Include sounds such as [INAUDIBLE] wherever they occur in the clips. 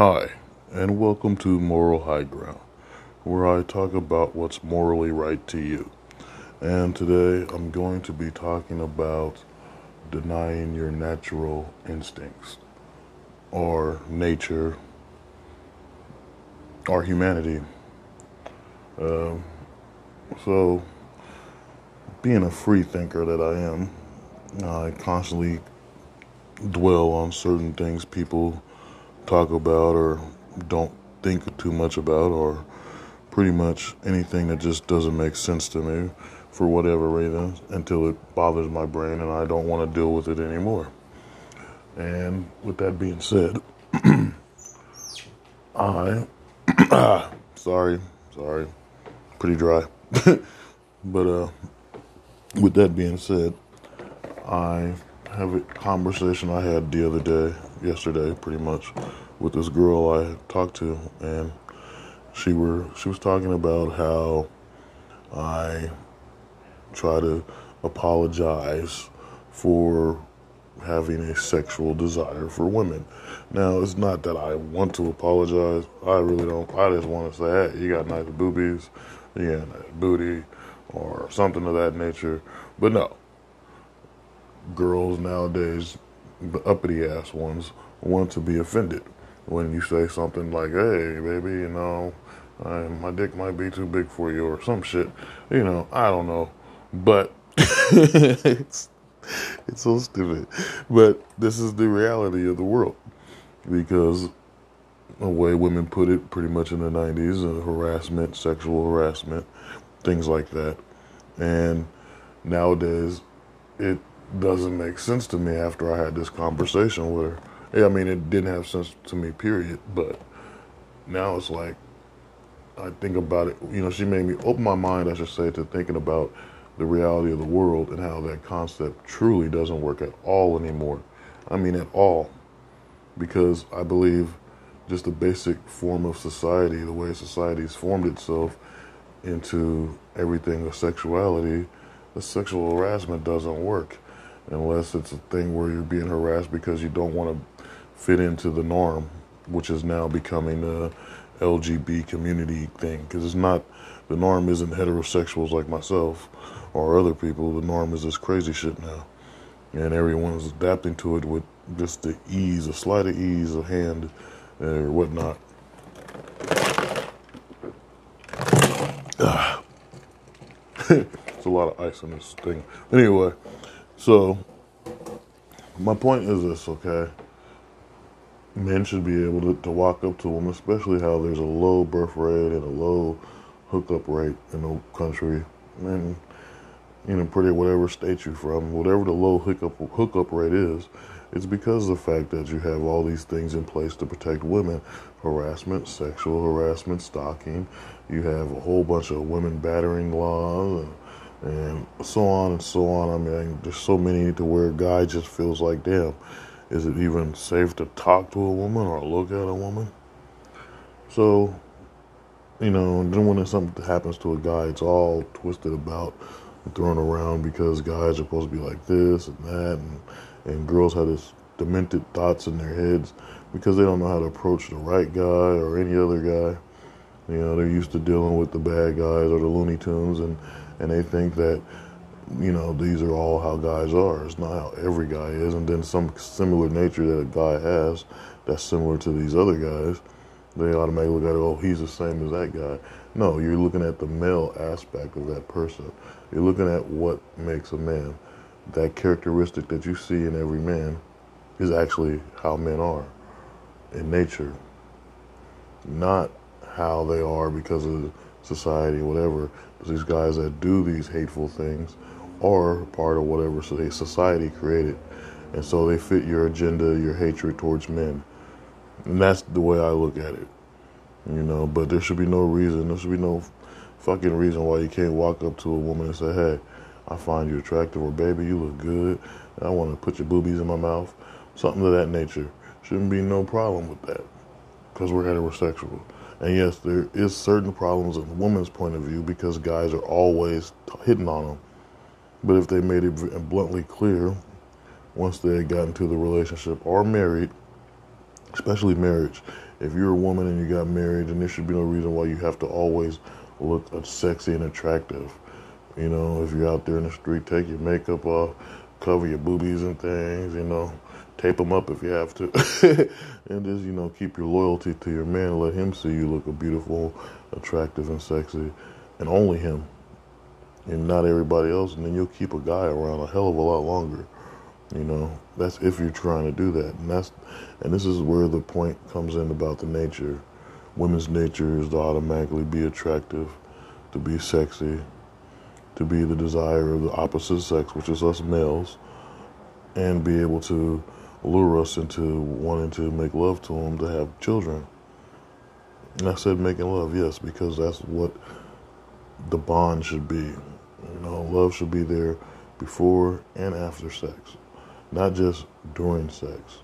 Hi, and welcome to Moral High Ground, where I talk about what's morally right to you. And today I'm going to be talking about denying your natural instincts, or nature, or humanity. Um, so, being a free thinker that I am, I constantly dwell on certain things people talk about or don't think too much about, or pretty much anything that just doesn't make sense to me for whatever reason until it bothers my brain and I don't want to deal with it anymore. And with that being said, [CLEARS THROAT] I, [CLEARS THROAT] sorry, sorry, pretty dry. [LAUGHS] but uh, with that being said, I have a conversation I had the other day, yesterday, pretty much, with this girl I talked to, and she were she was talking about how I try to apologize for having a sexual desire for women. Now, it's not that I want to apologize. I really don't. I just want to say, hey, you got nice boobies, you got nice booty, or something of that nature. But no, girls nowadays, the uppity ass ones, want to be offended when you say something like, "Hey, baby, you know, I, my dick might be too big for you," or some shit. You know, I don't know, but [LAUGHS] it's it's so stupid. But this is the reality of the world because the way women put it, pretty much in the '90s, uh, harassment, sexual harassment, things like that, and nowadays it doesn't make sense to me after I had this conversation with her. I mean, it didn't have sense to me, period. But now it's like, I think about it. You know, she made me open my mind, I should say, to thinking about the reality of the world and how that concept truly doesn't work at all anymore. I mean, at all. Because I believe just the basic form of society, the way society's formed itself into everything of sexuality, the sexual harassment doesn't work unless it's a thing where you're being harassed because you don't want to fit into the norm, which is now becoming a LGB community thing. Because it's not the norm isn't heterosexuals like myself or other people. The norm is this crazy shit now, and everyone's adapting to it with just the ease, a slight of ease of hand uh, or whatnot. it's a lot of ice in this thing. Anyway. So, my point is this, okay? Men should be able to, to walk up to a woman, especially how there's a low birth rate and a low hookup rate in the country. And, you know, pretty whatever state you're from, whatever the low hookup, hookup rate is, it's because of the fact that you have all these things in place to protect women harassment, sexual harassment, stalking. You have a whole bunch of women battering laws and so on and so on. I mean, there's so many to where a guy just feels like, damn, is it even safe to talk to a woman or look at a woman? So, you know, then when something happens to a guy, it's all twisted about and thrown around because guys are supposed to be like this and that, and, and girls have this demented thoughts in their heads because they don't know how to approach the right guy or any other guy. You know, they're used to dealing with the bad guys or the Looney Tunes, and and they think that you know these are all how guys are. It's not how every guy is, and then some similar nature that a guy has that's similar to these other guys. They automatically look at it, oh, he's the same as that guy. No, you're looking at the male aspect of that person. You're looking at what makes a man. That characteristic that you see in every man is actually how men are in nature, not how they are because of society, whatever. These guys that do these hateful things are part of whatever society created. And so they fit your agenda, your hatred towards men. And that's the way I look at it. You know, but there should be no reason, there should be no fucking reason why you can't walk up to a woman and say, hey, I find you attractive, or baby, you look good. I want to put your boobies in my mouth. Something of that nature. Shouldn't be no problem with that because we're heterosexual. And yes, there is certain problems in the woman's point of view because guys are always hitting on them. But if they made it bluntly clear, once they had gotten to the relationship or married, especially marriage, if you're a woman and you got married, then there should be no reason why you have to always look sexy and attractive. You know, if you're out there in the street, take your makeup off, cover your boobies and things, you know, tape them up if you have to. [LAUGHS] and just, you know, keep your loyalty to your man. Let him see you look beautiful, attractive, and sexy, and only him, and not everybody else. And then you'll keep a guy around a hell of a lot longer. You know, that's if you're trying to do that. And that's, and this is where the point comes in about the nature. Women's nature is to automatically be attractive, to be sexy, to be the desire of the opposite sex, which is us males, and be able to lure us into wanting to make love to them to have children. And I said making love, yes, because that's what the bond should be. You know, love should be there before and after sex, not just during sex.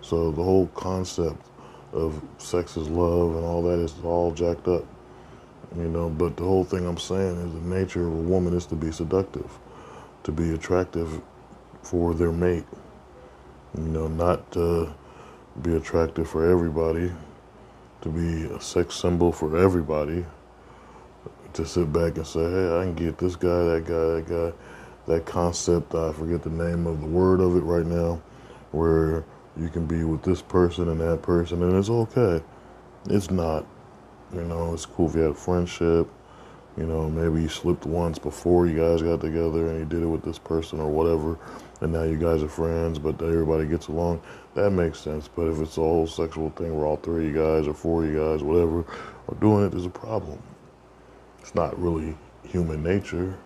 So the whole concept of sex is love and all that is all jacked up. You know, but the whole thing I'm saying is the nature of a woman is to be seductive, to be attractive for their mate. You know, not to be attractive for everybody, to be a sex symbol for everybody. To sit back and say, hey, I can get this guy, that guy, that guy. That concept, I forget the name of the word of it right now, where you can be with this person and that person, and it's okay. It's not. You know, it's cool if you had a friendship. You know, maybe you slipped once before you guys got together and you did it with this person or whatever, and now you guys are friends, but everybody gets along. That makes sense. But if it's a whole sexual thing where all three of you guys or four of you guys, whatever, are doing it, there's a problem. It's not really human nature.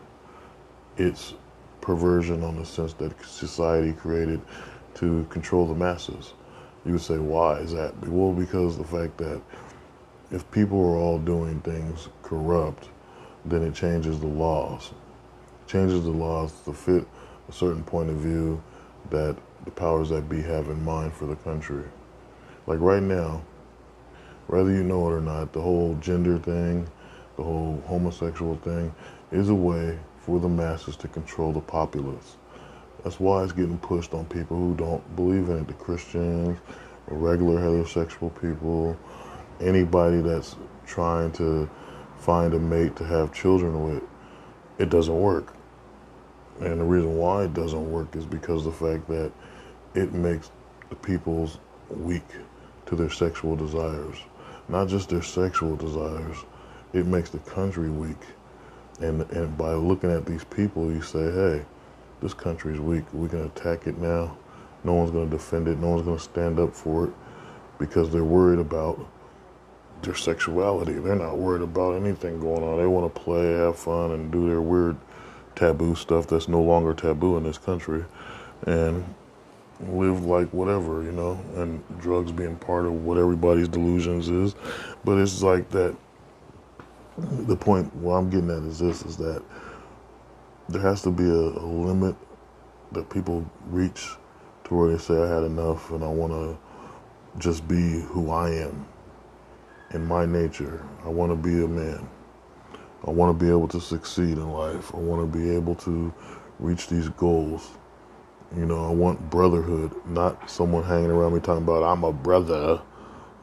It's perversion on the sense that society created to control the masses. You would say, why is that? Well, because the fact that if people are all doing things corrupt, then it changes the laws. Changes the laws to fit a certain point of view that the powers that be have in mind for the country. Like right now, whether you know it or not, the whole gender thing, the whole homosexual thing is a way for the masses to control the populace. That's why it's getting pushed on people who don't believe in it, the Christians, regular heterosexual people, anybody that's trying to find a mate to have children with, it doesn't work. And the reason why it doesn't work is because the fact that it makes the people's weak to their sexual desires. Not just their sexual desires, it makes the country weak. And, and by looking at these people, you say, hey, this country's weak. We can attack it now. No one's going to defend it. No one's going to stand up for it because they're worried about their sexuality. They're not worried about anything going on. They want to play, have fun, and do their weird taboo stuff that's no longer taboo in this country, and live like whatever, you know. And drugs being part of what everybody's delusions is, but it's like that. The point where I'm getting at is this: is that there has to be a, a limit that people reach to where they say, "I had enough, and I want to." just be who I am in my nature. I want to be a man. I want to be able to succeed in life. I want to be able to reach these goals. You know, I want brotherhood, not someone hanging around me talking about I'm a brother,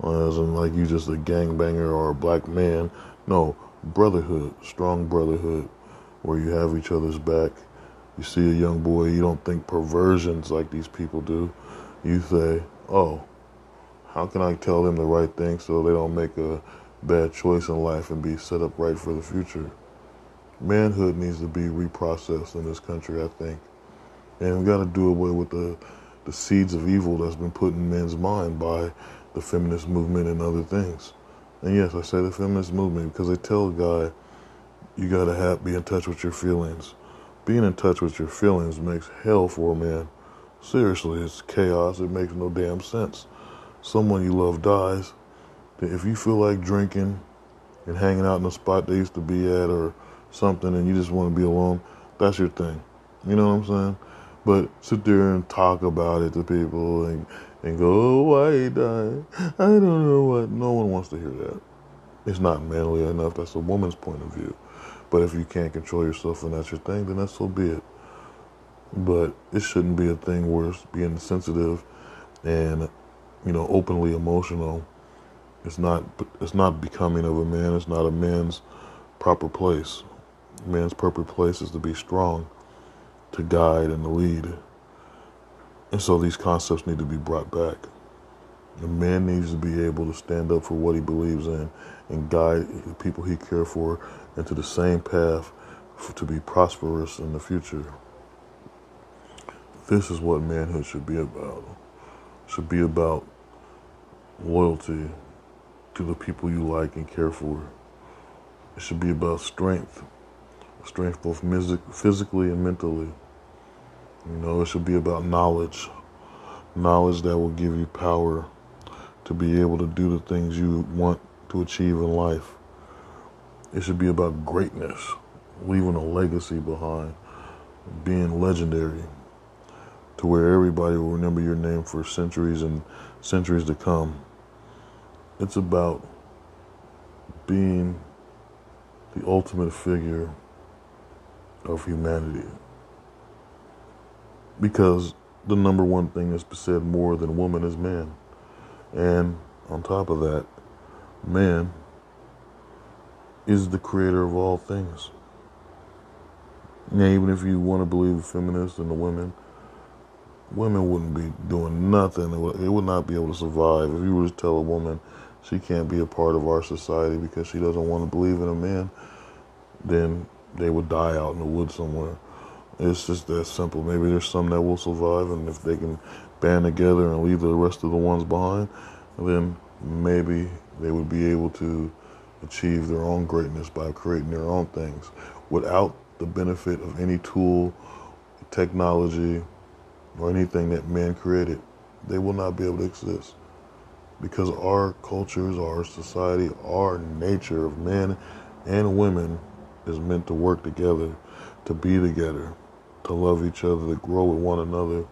as in like you just a gangbanger or a black man. No, brotherhood, strong brotherhood, where you have each other's back. You see a young boy, you don't think perversions like these people do. You say, oh, how can I tell them the right thing so they don't make a bad choice in life and be set up right for the future? Manhood needs to be reprocessed in this country, I think. And we got to do away with the, the seeds of evil that's been put in men's mind by the feminist movement and other things. And yes, I say the feminist movement because they tell a guy you got to have be in touch with your feelings. Being in touch with your feelings makes hell for a man. Seriously, it's chaos. It makes no damn sense someone you love dies, if you feel like drinking and hanging out in a spot they used to be at or something and you just want to be alone, that's your thing. You know what I'm saying? But sit there and talk about it to people and, and go, why he died? I don't know what. No one wants to hear that. It's not manly enough. That's a woman's point of view. But if you can't control yourself and that's your thing, then that's so be it. But it shouldn't be a thing where it's being sensitive and you know, openly emotional It's not it's not becoming of a man. It's not a man's proper place. A man's proper place is to be strong, to guide and to lead. And so these concepts need to be brought back. A man needs to be able to stand up for what he believes in and guide the people he cares for into the same path to be prosperous in the future. This is what manhood should be about. It should be about loyalty to the people you like and care for. It should be about strength, strength both physically and mentally. You know, it should be about knowledge, knowledge that will give you power to be able to do the things you want to achieve in life. It should be about greatness, leaving a legacy behind, being legendary, to where everybody will remember your name for centuries and centuries to come. It's about being the ultimate figure of humanity. Because the number one thing that's said more than woman is man. And on top of that, man is the creator of all things. Now, even if you want to believe the feminists and the women, women wouldn't be doing nothing. Would, would not be able to survive. If you were to tell a woman she can't be a part of our society because she doesn't want to believe in a man, then they would die out in the woods somewhere. It's just that simple. Maybe there's some that will survive, and if they can band together and leave the rest of the ones behind, then maybe they would be able to achieve their own greatness by creating their own things without the benefit of any tool, technology, or anything that man created. They will not be able to exist because our cultures, our society, our nature of men and women is meant to work together, to be together, to love each other, to grow with one another.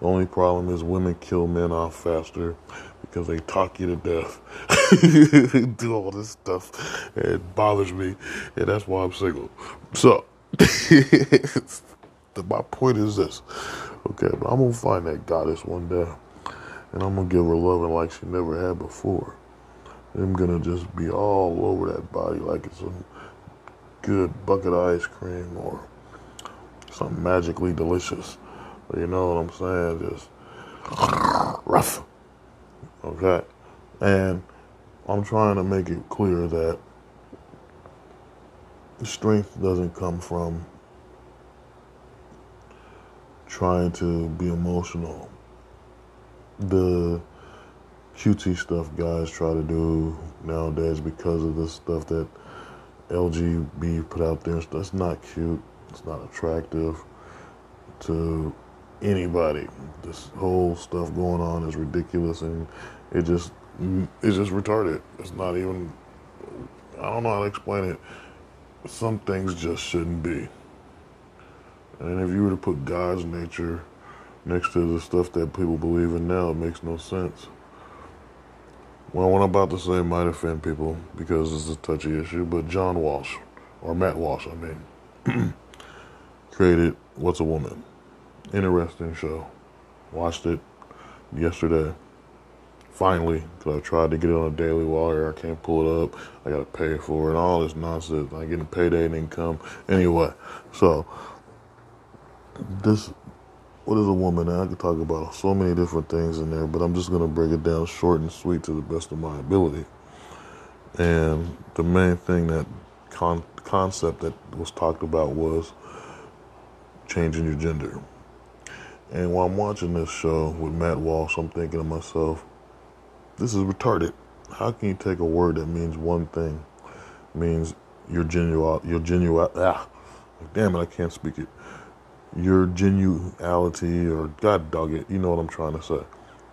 The only problem is women kill men off faster because they talk you to death, [LAUGHS] do all this stuff. It bothers me, and that's why I'm single. So, [LAUGHS] my point is this, okay? But I'm gonna find that goddess one day, and I'm gonna give her loving like she never had before. I'm gonna just be all over that body like it's a good bucket of ice cream or something magically delicious. You know what I'm saying? Just [LAUGHS] rough. Okay? And I'm trying to make it clear that strength doesn't come from trying to be emotional. The QT stuff guys try to do nowadays because of the stuff that LGB put out there. That's not cute. It's not attractive to anybody. This whole stuff going on is ridiculous, and it just it's just retarded. It's not even. I don't know how to explain it. Some things just shouldn't be. And if you were to put God's nature next to the stuff that people believe in now, it makes no sense. Well, what I'm about to say might offend people because it's a touchy issue, but John Walsh, or Matt Walsh, I mean, [CLEARS THROAT] created What's a Woman? Interesting show. Watched it yesterday. Finally, because I tried to get it on a daily wire. I can't pull it up. I got to pay for it and all this nonsense. I get a payday and income. Anyway, so this what is a woman? I could talk about so many different things in there, but I'm just going to break it down short and sweet to the best of my ability. And the main thing that con- concept that was talked about was changing your gender. And while I'm watching this show with Matt Walsh, I'm thinking to myself, this is retarded. How can you take a word that means one thing, means your genuine, your genuine, ah, damn it, I can't speak it your genuality or God dog it. You know what I'm trying to say.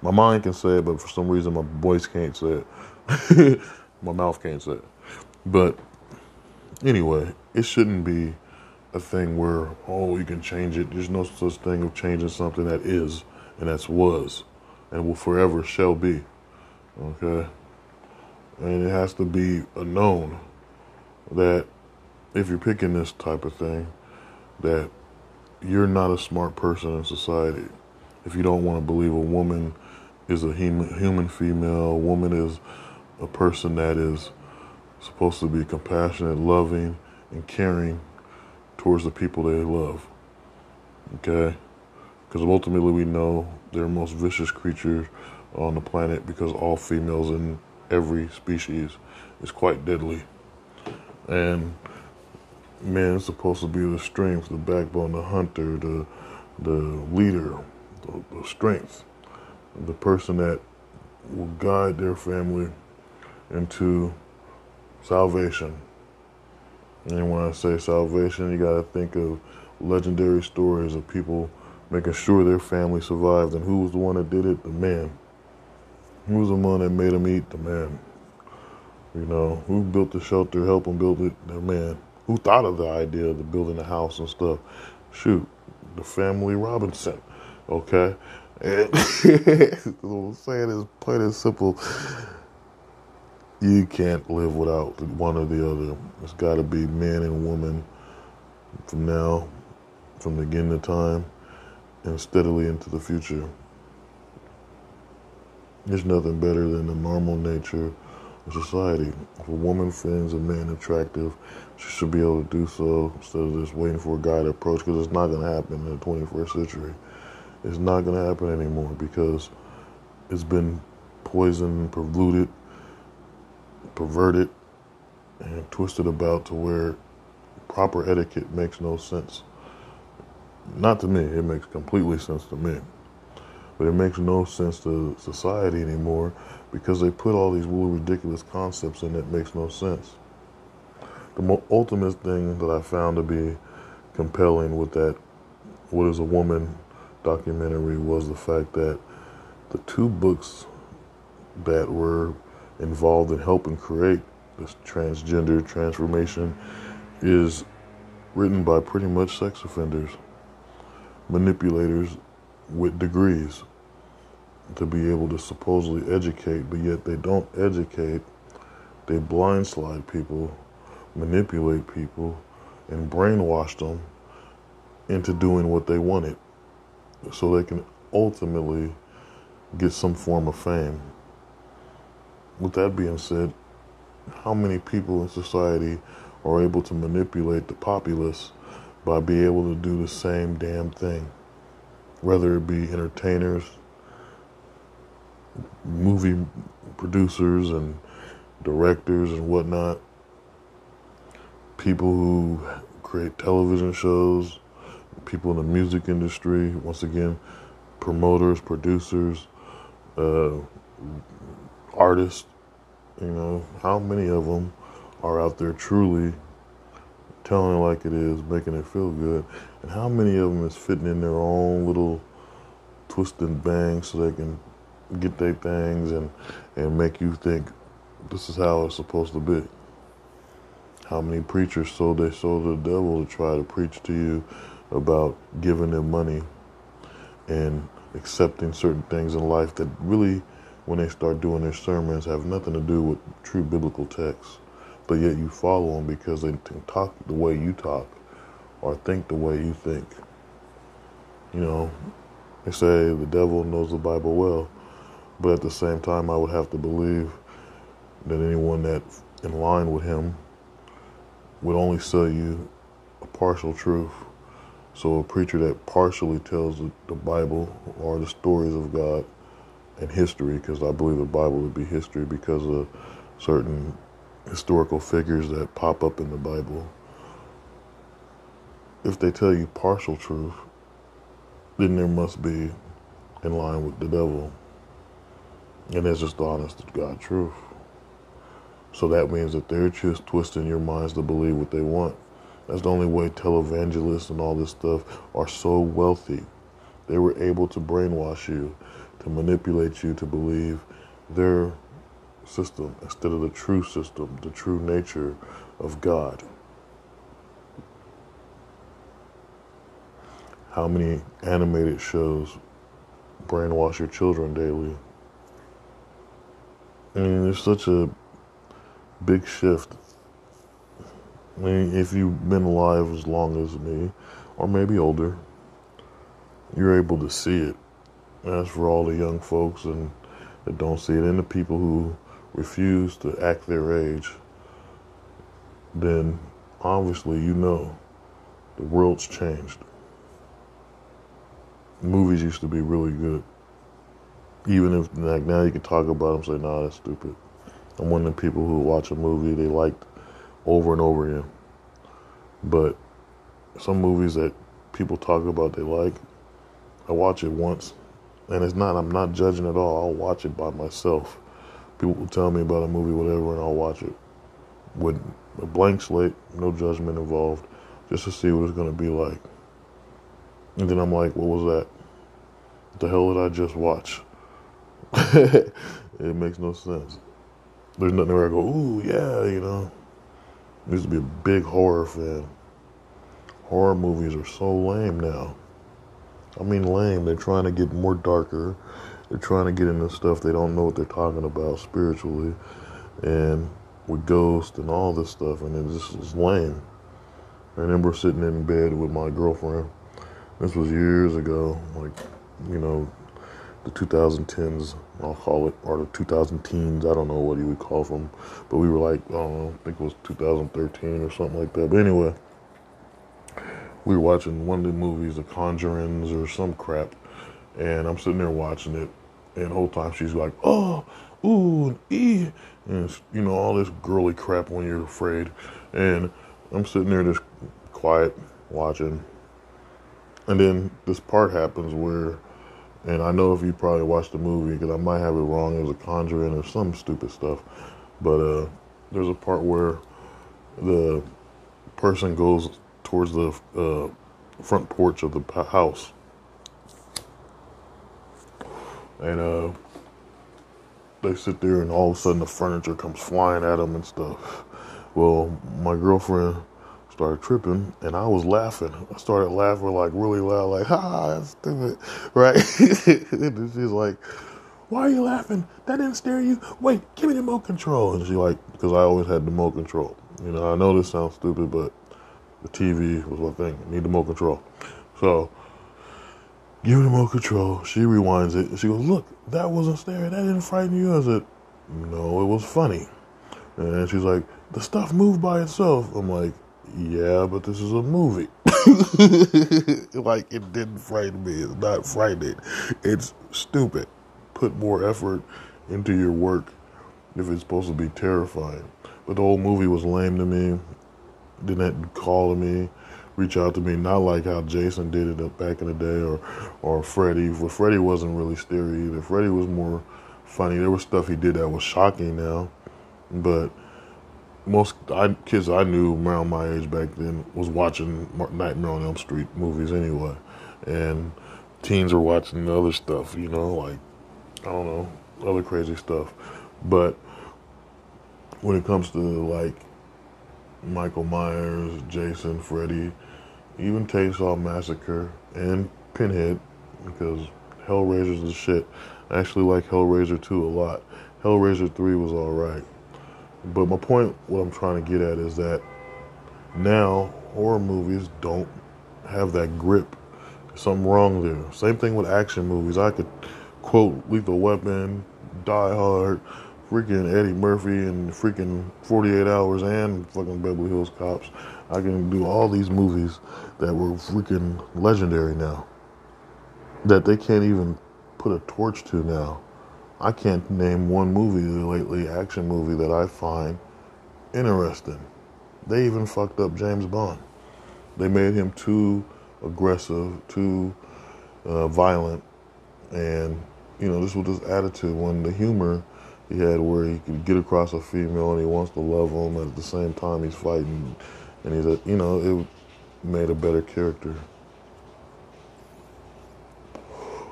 My mind can say it, but for some reason my voice can't say it. [LAUGHS] my mouth can't say it. But anyway, it shouldn't be a thing where oh you can change it. There's no such thing of changing something that is and that's was and will forever shall be. Okay? And it has to be a known that if you're picking this type of thing, that you're not a smart person in society. If you don't want to believe a woman is a human, human female, a woman is a person that is supposed to be compassionate, loving, and caring towards the people they love. Okay? Because ultimately we know they're the most vicious creatures on the planet because all females in every species is quite deadly. And man is supposed to be the strength, the backbone, the hunter, the the leader, the, the strength, the person that will guide their family into salvation. And when I say salvation, you got to think of legendary stories of people making sure their family survived. And who was the one that did it? The man. Who was the one that made them eat? The man. You know, who built the shelter, helped them build it? The man. Who thought of the idea of the building a house and stuff? Shoot, the family Robinson. Okay? And what [LAUGHS] I'm saying is plain and simple. You can't live without one or the other. It's got to be man and woman from now, from the beginning of time, and steadily into the future. There's nothing better than the normal nature of society. If a woman finds a man attractive, she should be able to do so instead of just waiting for a guy to approach because it's not going to happen in the 21st century. It's not going to happen anymore because it's been poisoned, polluted, perverted, and twisted about to where proper etiquette makes no sense. Not to me, it makes completely sense to me. But it makes no sense to society anymore because they put all these really ridiculous concepts in that makes no sense. The ultimate thing that I found to be compelling with that What is a Woman documentary was the fact that the two books that were involved in helping create this transgender transformation is written by pretty much sex offenders, manipulators with degrees to be able to supposedly educate, but yet they don't educate. They blindslide people, manipulate people, and brainwash them into doing what they wanted so they can ultimately get some form of fame. With that being said, how many people in society are able to manipulate the populace by being able to do the same damn thing? Whether it be entertainers, movie producers and directors and whatnot, people who create television shows, people in the music industry, once again, promoters, producers, uh, artists, you know, how many of them are out there truly telling it like it is, making it feel good, and how many of them is fitting in their own little twist and bang so they can get their things and and make you think this is how it's supposed to be. How many preachers sold their soul to the devil to try to preach to you about giving them money and accepting certain things in life that really, when they start doing their sermons, have nothing to do with true biblical texts. But yet you follow them because they talk the way you talk or think the way you think. You know, they say the devil knows the Bible well. But at the same time, I would have to believe that anyone that in line with him would only sell you a partial truth. So a preacher that partially tells the Bible or the stories of God and history, because I believe the Bible would be history because of certain historical figures that pop up in the Bible. If they tell you partial truth, then there must be in line with the devil. And it's just the honest to God truth. So that means that they're just twisting your minds to believe what they want. That's the only way televangelists and all this stuff are so wealthy. They were able to brainwash you, to manipulate you to believe their system instead of the true system, the true nature of God. How many animated shows brainwash your children daily? I mean, there's such a big shift. I mean, if you've been alive as long as me, or maybe older, you're able to see it. As for all the young folks and that don't see it, and the people who refuse to act their age, then obviously you know the world's changed. Movies used to be really good. Even if like now you can talk about them, say, "Nah, that's stupid." I'm one of the people who watch a movie they liked over and over again. But some movies that people talk about they like, I watch it once, and it's not. I'm not judging at all. I'll watch it by myself. People will tell me about a movie, whatever, and I'll watch it with a blank slate, no judgment involved, just to see what it's going to be like. And then I'm like, what was that? What the hell did I just watch? [LAUGHS] it makes no sense. There's nothing where I go, ooh, yeah, you know. I used to be a big horror fan. Horror movies are so lame now. I mean, lame. They're trying to get more darker. They're trying to get into stuff they don't know what they're talking about spiritually. And with ghosts and all this stuff, and it just is lame. I remember sitting in bed with my girlfriend. This was years ago, like, you know, the 2010s, I'll call it, or the 2000 teens, I don't know what you would call them. But we were like, I don't know, I think it was 2013 or something like that. But anyway, we were watching one of the movies, The Conjurings or some crap, and I'm sitting there watching it, and the whole time she's like, oh, ooh, ee, and you know all this girly crap when you're afraid, and I'm sitting there just quiet watching, and then this part happens where, and I know if you probably watched the movie because I might have it wrong, it was a Conjuring or some stupid stuff, but uh, there's a part where the person goes towards the uh, front porch of the house. And uh, they sit there, and all of a sudden the furniture comes flying at them and stuff. Well, my girlfriend started tripping, and I was laughing. I started laughing like really loud, like "Ha, ha that's stupid," [LAUGHS] right? [LAUGHS] and she's like, "Why are you laughing? That didn't scare you. Wait, give me the remote control." And she like, because I always had the remote control. You know, I know this sounds stupid, but the TV was one thing. Need the remote control. So give me the remote control. She rewinds it. She goes, look, that wasn't scary. That didn't frighten you. I said, no, it was funny. And she's like, the stuff moved by itself. I'm like, yeah, but this is a movie. [LAUGHS] like, it didn't frighten me. It's not frightening. It's stupid. Put more effort into your work if it's supposed to be terrifying. But the whole movie was lame to me. Didn't call me reach out to me, not like how Jason did it back in the day or or Freddy. But Freddy wasn't really scary either. Freddy was more funny. There was stuff he did that was shocking now, but most I, kids I knew around my age back then was watching Nightmare on Elm Street movies anyway, and teens were watching the other stuff. You know, like I don't know other crazy stuff, but when it comes to like Michael Myers, Jason, Freddy, even Chainsaw Massacre and Pinhead, because Hellraiser's the shit. I actually like Hellraiser 2 a lot. Hellraiser 3 was alright. But my point, what I'm trying to get at, is that now horror movies don't have that grip. There's something wrong there. Same thing with action movies. I could quote Lethal Weapon, Die Hard, freaking Eddie Murphy, and freaking 48 Hours, and fucking Beverly Hills Cops. I can do all these movies that were freaking legendary now. That they can't even put a torch to now. I can't name one movie lately, action movie, that I find interesting. They even fucked up James Bond. They made him too aggressive, too uh, violent, and you know this was his attitude when the humor he had, where he could get across a female and he wants to love them, and at the same time he's fighting and he's a you know it made a better character,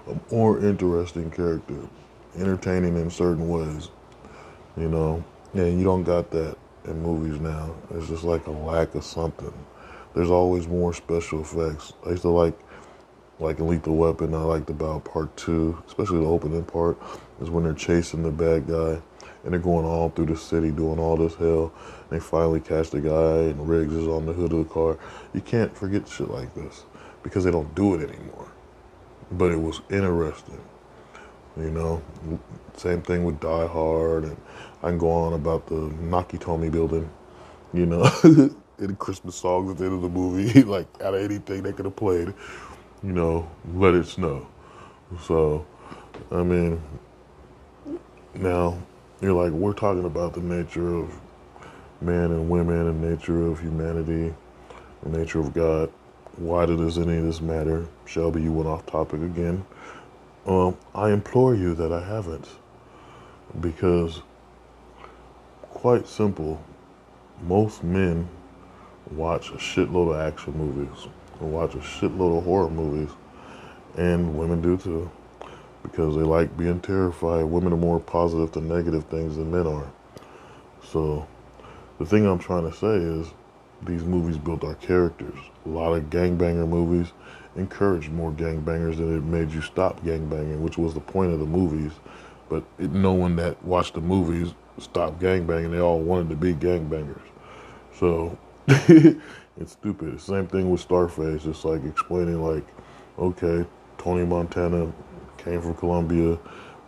a more interesting character, entertaining in certain ways, you know, and you don't got that in movies now. It's just like a lack of something. There's always more special effects. I used to like like in Lethal Weapon, I liked about part two, especially the opening part, is when they're chasing the bad guy and they're going all through the city doing all this hell. And They finally catch the guy, and Riggs is on the hood of the car. You can't forget shit like this because they don't do it anymore. But it was interesting, you know. Same thing with Die Hard, and I can go on about the Nakatomi building, you know, [LAUGHS] any Christmas songs at the end of the movie, [LAUGHS] like out of anything they could have played, you know, let it snow. So, I mean, now you're like, we're talking about the nature of man and women and nature of humanity, the nature of God. Why does any of this matter? Shelby, you went off topic again. Um, I implore you that I haven't. Because, quite simple, most men watch a shitload of action movies, or watch a shitload of horror movies, and women do too. Because they like being terrified. Women are more positive to negative things than men are. So, the thing I'm trying to say is these movies built our characters. A lot of gangbanger movies encouraged more gangbangers than it made you stop gangbanging, which was the point of the movies. But it, no one that watched the movies stopped gangbanging. They all wanted to be gangbangers. So [LAUGHS] it's stupid. Same thing with Scarface. It's like explaining, like, okay, Tony Montana came from Colombia,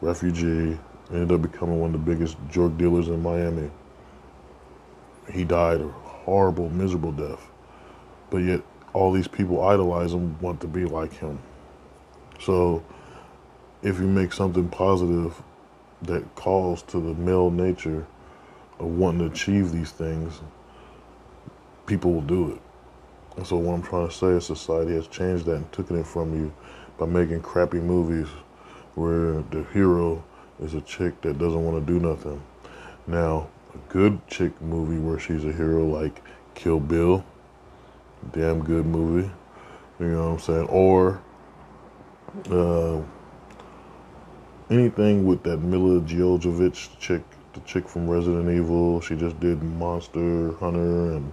refugee, ended up becoming one of the biggest drug dealers in Miami. He died a horrible, miserable death. But yet, all these people idolize him, want to be like him. So, if you make something positive that calls to the male nature of wanting to achieve these things, people will do it. And so, what I'm trying to say is society has changed that and took it from you by making crappy movies where the hero is a chick that doesn't want to do nothing. Now, a good chick movie where she's a hero like Kill Bill, damn good movie. You know what I'm saying? Or uh, anything with that Milla Jovovich chick, the chick from Resident Evil. She just did Monster Hunter, and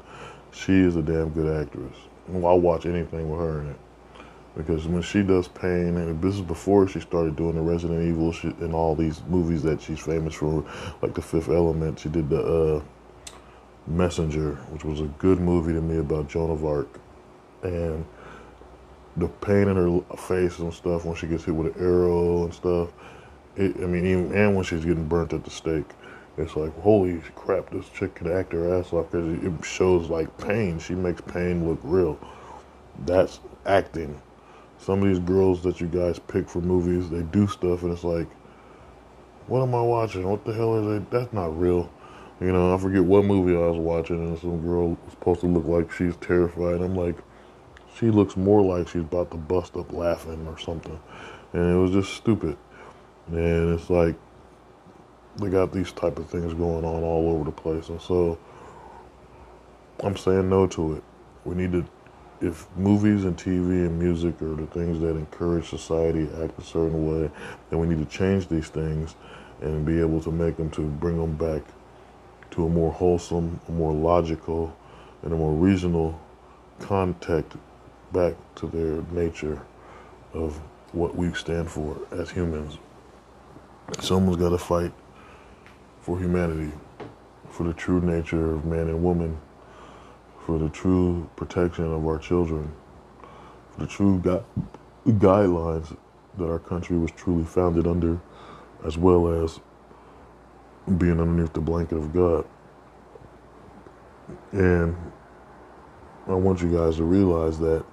she is a damn good actress. I'll watch anything with her in it because when she does pain, and this is before she started doing the Resident Evil she, and all these movies that she's famous for, like The Fifth Element. She did the uh, Messenger, which was a good movie to me about Joan of Arc, and the pain in her face and stuff when she gets hit with an arrow and stuff. It, I mean, even and when she's getting burnt at the stake, it's like holy crap, this chick can act her ass off because it shows like pain. She makes pain look real. That's acting some of these girls that you guys pick for movies, they do stuff and it's like, what am I watching? What the hell is it? That's not real. You know, I forget what movie I was watching and some girl was supposed to look like she's terrified. I'm like, she looks more like she's about to bust up laughing or something. And it was just stupid. And it's like, they got these type of things going on all over the place. And so, I'm saying no to it. We need to if movies and TV and music are the things that encourage society to act a certain way, then we need to change these things and be able to make them to bring them back to a more wholesome, a more logical, and a more reasonable contact back to their nature of what we stand for as humans. Someone's got to fight for humanity, for the true nature of man and woman for the true protection of our children, for the true gu- guidelines that our country was truly founded under, as well as being underneath the blanket of God. And I want you guys to realize that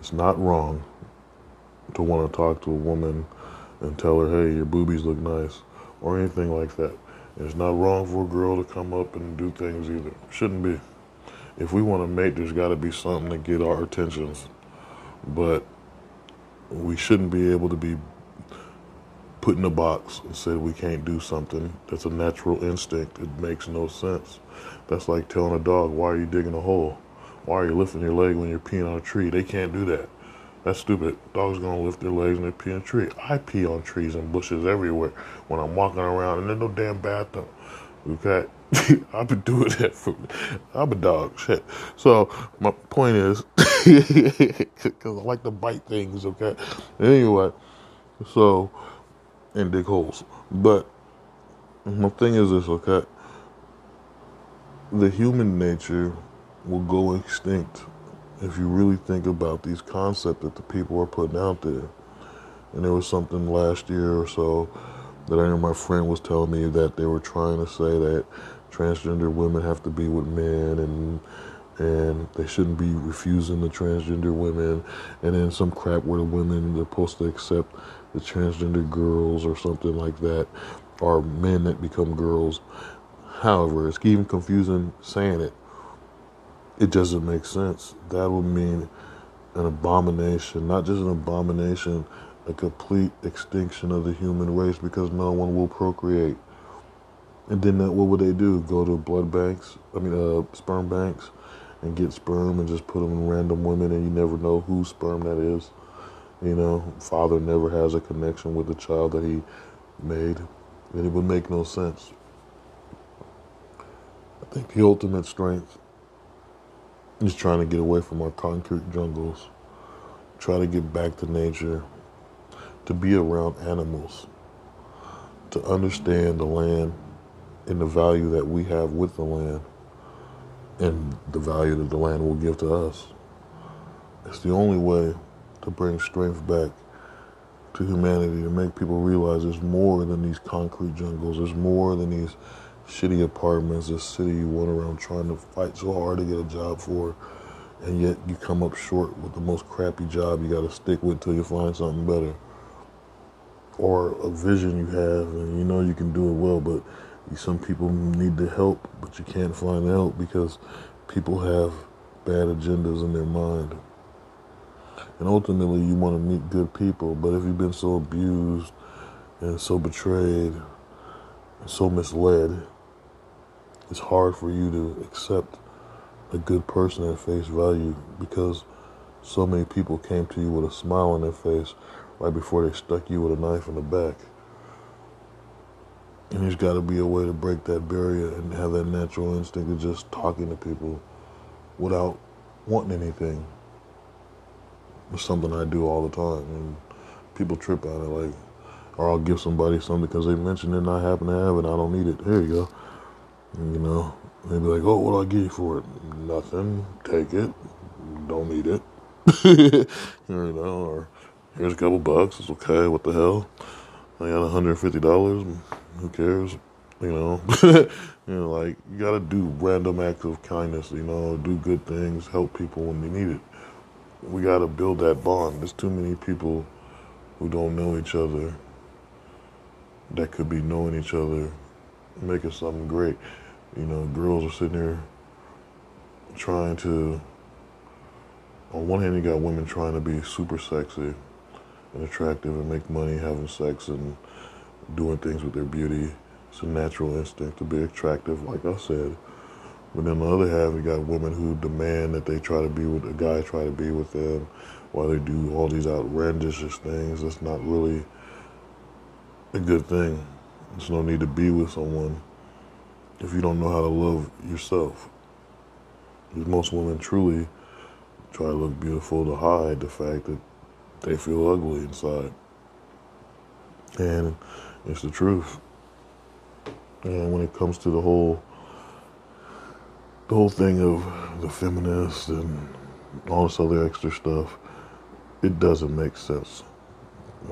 it's not wrong to want to talk to a woman and tell her, hey, your boobies look nice, or anything like that. it's not wrong for a girl to come up and do things either. Shouldn't be if we want to mate, there's got to be something to get our attentions. But we shouldn't be able to be put in a box and said we can't do something. That's a natural instinct. It makes no sense. That's like telling a dog, why are you digging a hole? Why are you lifting your leg when you're peeing on a tree? They can't do that. That's stupid. Dogs gonna lift their legs and they pee on a tree. I pee on trees and bushes everywhere when I'm walking around and there's no damn bathroom. Okay, [LAUGHS] I've been doing that for. I'm a dog. Shit. So my point is, [LAUGHS] because I like to bite things. Okay. Anyway, so and dig holes. But my thing is this. Okay. The human nature will go extinct if you really think about these concepts that the people are putting out there. And there was something last year or so that I know my friend was telling me that they were trying to say that transgender women have to be with men and and they shouldn't be refusing the transgender women. And then some crap where the women are supposed to accept the transgender girls or something like that or men that become girls. However it's even confusing saying it. It doesn't make sense. That would mean an abomination not just an abomination a complete extinction of the human race because no one will procreate and then that, what would they do go to blood banks i mean uh, sperm banks and get sperm and just put them in random women and you never know whose sperm that is. You know, father never has a connection with the child that he made. And it would make no sense. I think the ultimate strength is trying to get away from our concrete jungles, try to get back to nature, to be around animals, to understand the land and the value that we have with the land and the value that the land will give to us. It's the only way to bring strength back to humanity to make people realize there's more than these concrete jungles. There's more than these shitty apartments, this city you went around trying to fight so hard to get a job for, and yet you come up short with the most crappy job you got to stick with till you find something better. Or a vision you have and you know you can do it well, but some people need the help, but you can't find the help because people have bad agendas in their mind. And ultimately, you want to meet good people, but if you've been so abused and so betrayed and so misled, it's hard for you to accept a good person at face value because so many people came to you with a smile on their face right before they stuck you with a knife in the back. And there's got to be a way to break that barrier and have that natural instinct of just talking to people without wanting anything. It's something I do all the time, and people trip on it. Like, or I'll give somebody something because they mentioned it and I happen to have it. I don't need it. Here you go. And, you know, they'd be like, "Oh, what I get you for it?" Nothing. Take it. Don't need it. [LAUGHS] you know, or here's a couple bucks. It's okay. What the hell? I got $150. Who cares? You know, [LAUGHS] you know, like you got to do random acts of kindness. You know, do good things, help people when they need it. We got to build that bond. There's too many people who don't know each other that could be knowing each other, making something great. You know, girls are sitting there trying to. On one hand, you got women trying to be super sexy and attractive and make money having sex and doing things with their beauty. It's a natural instinct to be attractive, like I said. But then the other half, you got women who demand that they try to be with a guy, try to be with them, while they do all these outlandish things. That's not really a good thing. There's no need to be with someone if you don't know how to love yourself. Because most women truly try to look beautiful to hide the fact that they feel ugly inside. And it's the truth. And when it comes to the whole the whole thing of the feminists and all this other extra stuff, it doesn't make sense.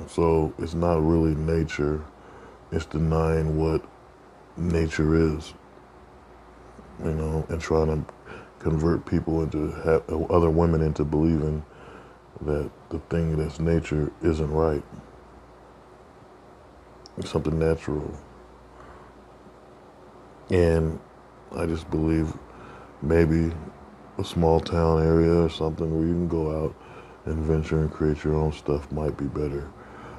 So it's not really nature. It's denying what nature is. You know, and trying to convert people into other women into believing that the thing that's nature isn't right. It's something natural. And I just believe maybe a small town area or something where you can go out and venture and create your own stuff might be better.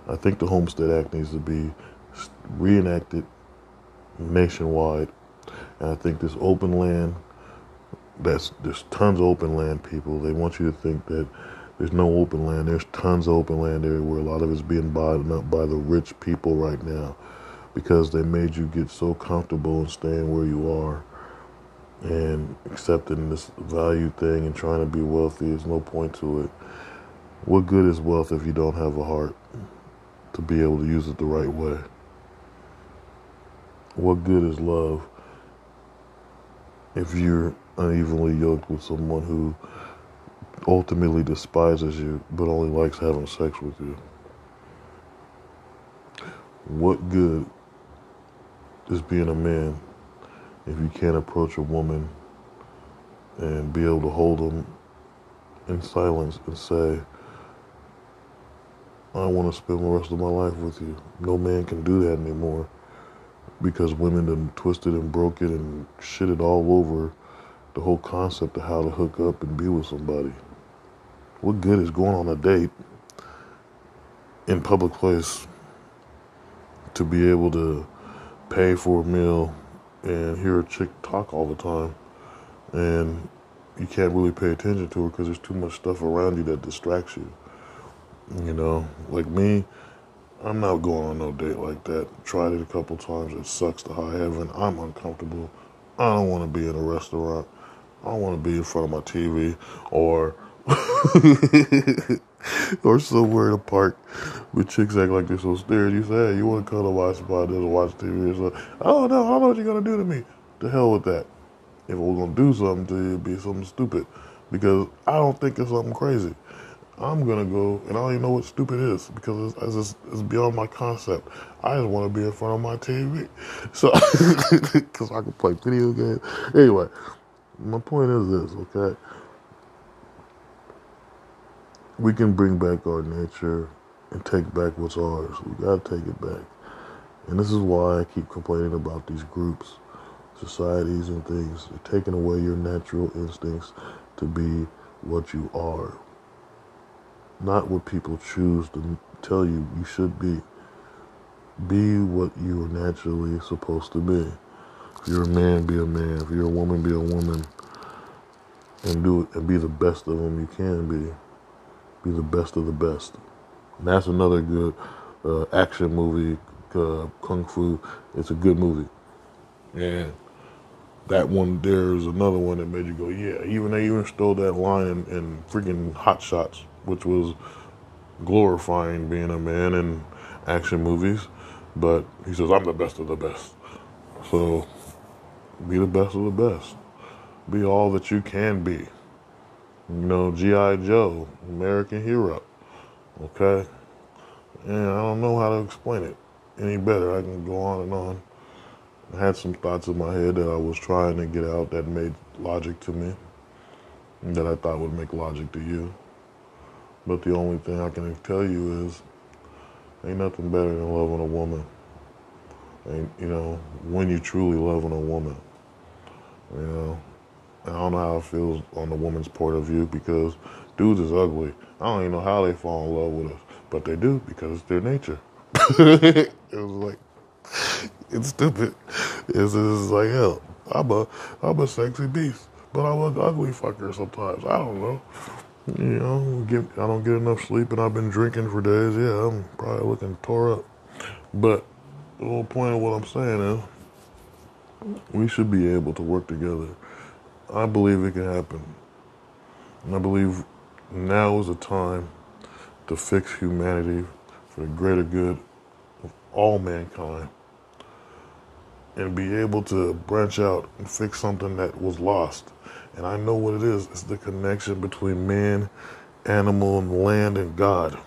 I think the Homestead Act needs to be reenacted nationwide. And I think this open land, that's there's tons of open land people. They want you to think that there's no open land. There's tons of open land everywhere. A lot of it's being bought up by the rich people right now because they made you get so comfortable and staying where you are and accepting this value thing and trying to be wealthy. There's no point to it. What good is wealth if you don't have a heart to be able to use it the right way? What good is love if you're unevenly yoked with someone who ultimately despises you but only likes having sex with you. What good is being a man if you can't approach a woman and be able to hold them in silence and say, I want to spend the rest of my life with you. No man can do that anymore because women done twisted and broke it and shitted all over the whole concept of how to hook up and be with somebody. What good is going on a date in public place to be able to pay for a meal and hear a chick talk all the time and you can't really pay attention to her because there's too much stuff around you that distracts you. You know, like me, I'm not going on no date like that. Tried it a couple times. It sucks to high heaven. I'm uncomfortable. I don't want to be in a restaurant. I don't want to be in front of my TV or [LAUGHS] or somewhere in a park with chicks act like they're so scared. You say, hey, you want to come to my spot and watch TV or something? Oh, no, I don't know what you're going to do to me. The hell with that. If we're going to do something to you, it'd be something stupid. Because I don't think it's something crazy. I'm going to go, and I don't even know what stupid is because it's, it's, it's beyond my concept. I just want to be in front of my TV. [LAUGHS] So, [LAUGHS] because I can play video games. Anyway, my point is this, okay? We can bring back our nature and take back what's ours. We got to take it back. And this is why I keep complaining about these groups, societies, and things. They're taking away your natural instincts to be what you are, not what people choose to tell you you should be. Be what you're naturally supposed to be. If you're a man, be a man. If you're a woman, be a woman. And do it and be the best of them you can be be the best of the best. And that's another good uh, action movie, uh, Kung Fu. It's a good movie. And that one, there's another one that made you go, yeah. Even they even stole that line in, in freaking Hot Shots, which was glorifying being a man in action movies. But he says, I'm the best of the best. So be the best of the best. Be all that you can be. You know, G.I. Joe, American hero. Okay? And I don't know how to explain it any better. I can go on and on. I had some thoughts in my head that I was trying to get out that made logic to me, that I thought would make logic to you. But the only thing I can tell you is, ain't nothing better than loving a woman. And you know, when you truly loving a woman, you know, I don't know how it feels on the woman's point of view because dudes is ugly. I don't even know how they fall in love with us, but they do because it's their nature. [LAUGHS] it was like it's stupid. It's, it's like hell. I'm a I'm a sexy beast, but I'm an ugly fucker sometimes. I don't know. You know, get I don't get enough sleep and I've been drinking for days. Yeah, I'm probably looking tore up. But the whole point of what I'm saying is we should be able to work together I believe it can happen. And I believe now is the time to fix humanity for the greater good of all mankind and be able to branch out and fix something that was lost. And I know what it is it's the connection between man, animal, and land and God.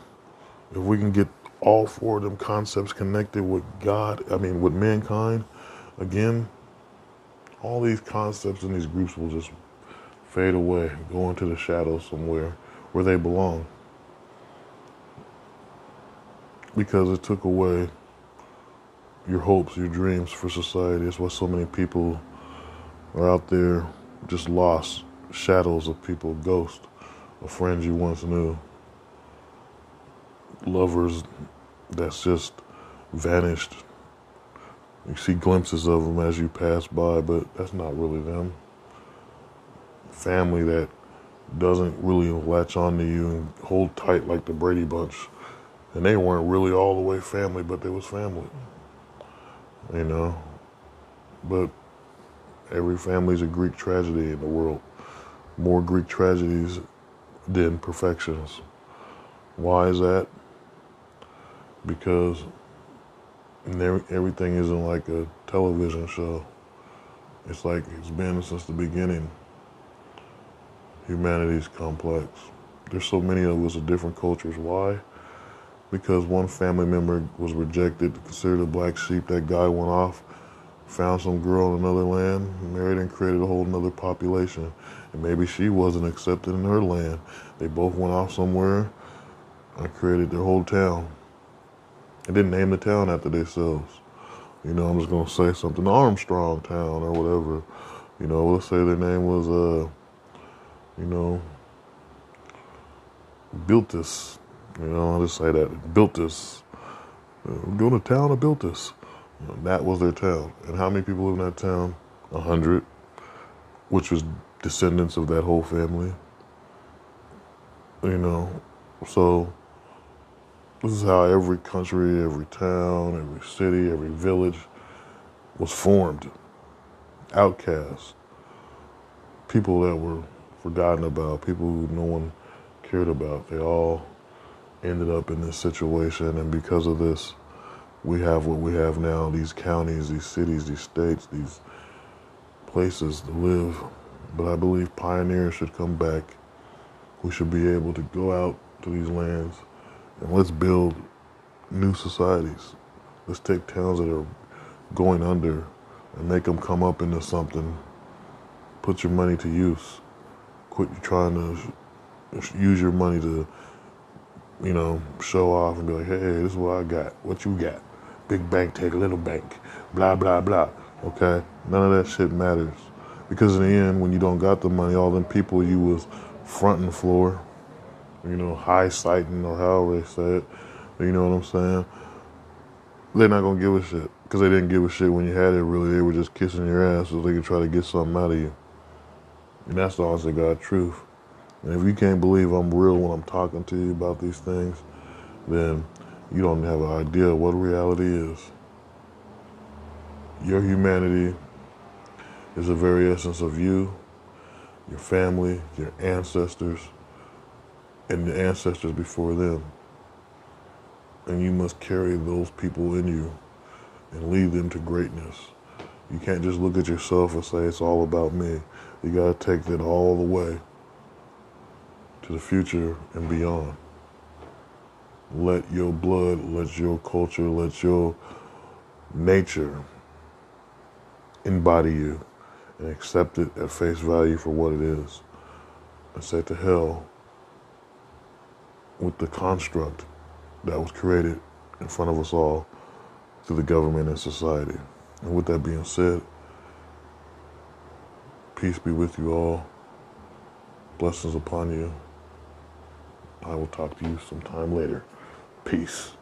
If we can get all four of them concepts connected with God, I mean, with mankind, again, all these concepts and these groups will just fade away, go into the shadows somewhere where they belong. Because it took away your hopes, your dreams for society. That's why so many people are out there just lost, shadows of people, ghosts of friends you once knew, lovers that's just vanished you see glimpses of them as you pass by, but that's not really them. Family that doesn't really latch onto you and hold tight like the Brady Bunch. And they weren't really all the way family, but they was family. You know? But every family's a Greek tragedy in the world. More Greek tragedies than perfections. Why is that? Because and everything isn't like a television show. It's like it's been since the beginning. Humanity's complex. There's so many of us of different cultures. Why? Because one family member was rejected, considered a black sheep. That guy went off found some girl in another land, married and created a whole another population. And maybe she wasn't accepted in her land. They both went off somewhere and created their whole town. And didn't name the town after themselves. You know, I'm just gonna say something Armstrong Town or whatever. You know, let's say their name was uh, you know, built this. You know, I'll just say that built this. To town or built this. That was their town. And how many people live in that town? A hundred, which was descendants of that whole family. You know, so this is how every country, every town, every city, every village was formed. Outcasts, people that were forgotten about, people who no one cared about. They all ended up in this situation, and because of this, we have what we have now these counties, these cities, these states, these places to live. But I believe pioneers should come back. We should be able to go out to these lands and let's build new societies. Let's take towns that are going under and make them come up into something. Put your money to use. Quit trying to use your money to, you know, show off and be like, hey, this is what I got. What you got? Big bank take little bank. Blah, blah, blah. Okay? None of that shit matters. Because in the end, when you don't got the money, all them people you was fronting for, you know, high sighting or however they say it, you know what I'm saying? They're not gonna give a shit because they didn't give a shit when you had it. Really, they were just kissing your ass so they could try to get something out of you. And that's the honest to God truth. And if you can't believe I'm real when I'm talking to you about these things, then you don't have an idea what reality is. Your humanity is the very essence of you, your family, your ancestors, and the ancestors before them. And you must carry those people in you and lead them to greatness. You can't just look at yourself and say it's all about me. You got to take that all the way to the future and beyond. Let your blood, let your culture, let your nature embody you and accept it at face value for what it is. And say to hell with the construct that was created in front of us all through the government and society. And with that being said, peace be with you all. Blessings upon you. I will talk to you sometime later. Peace.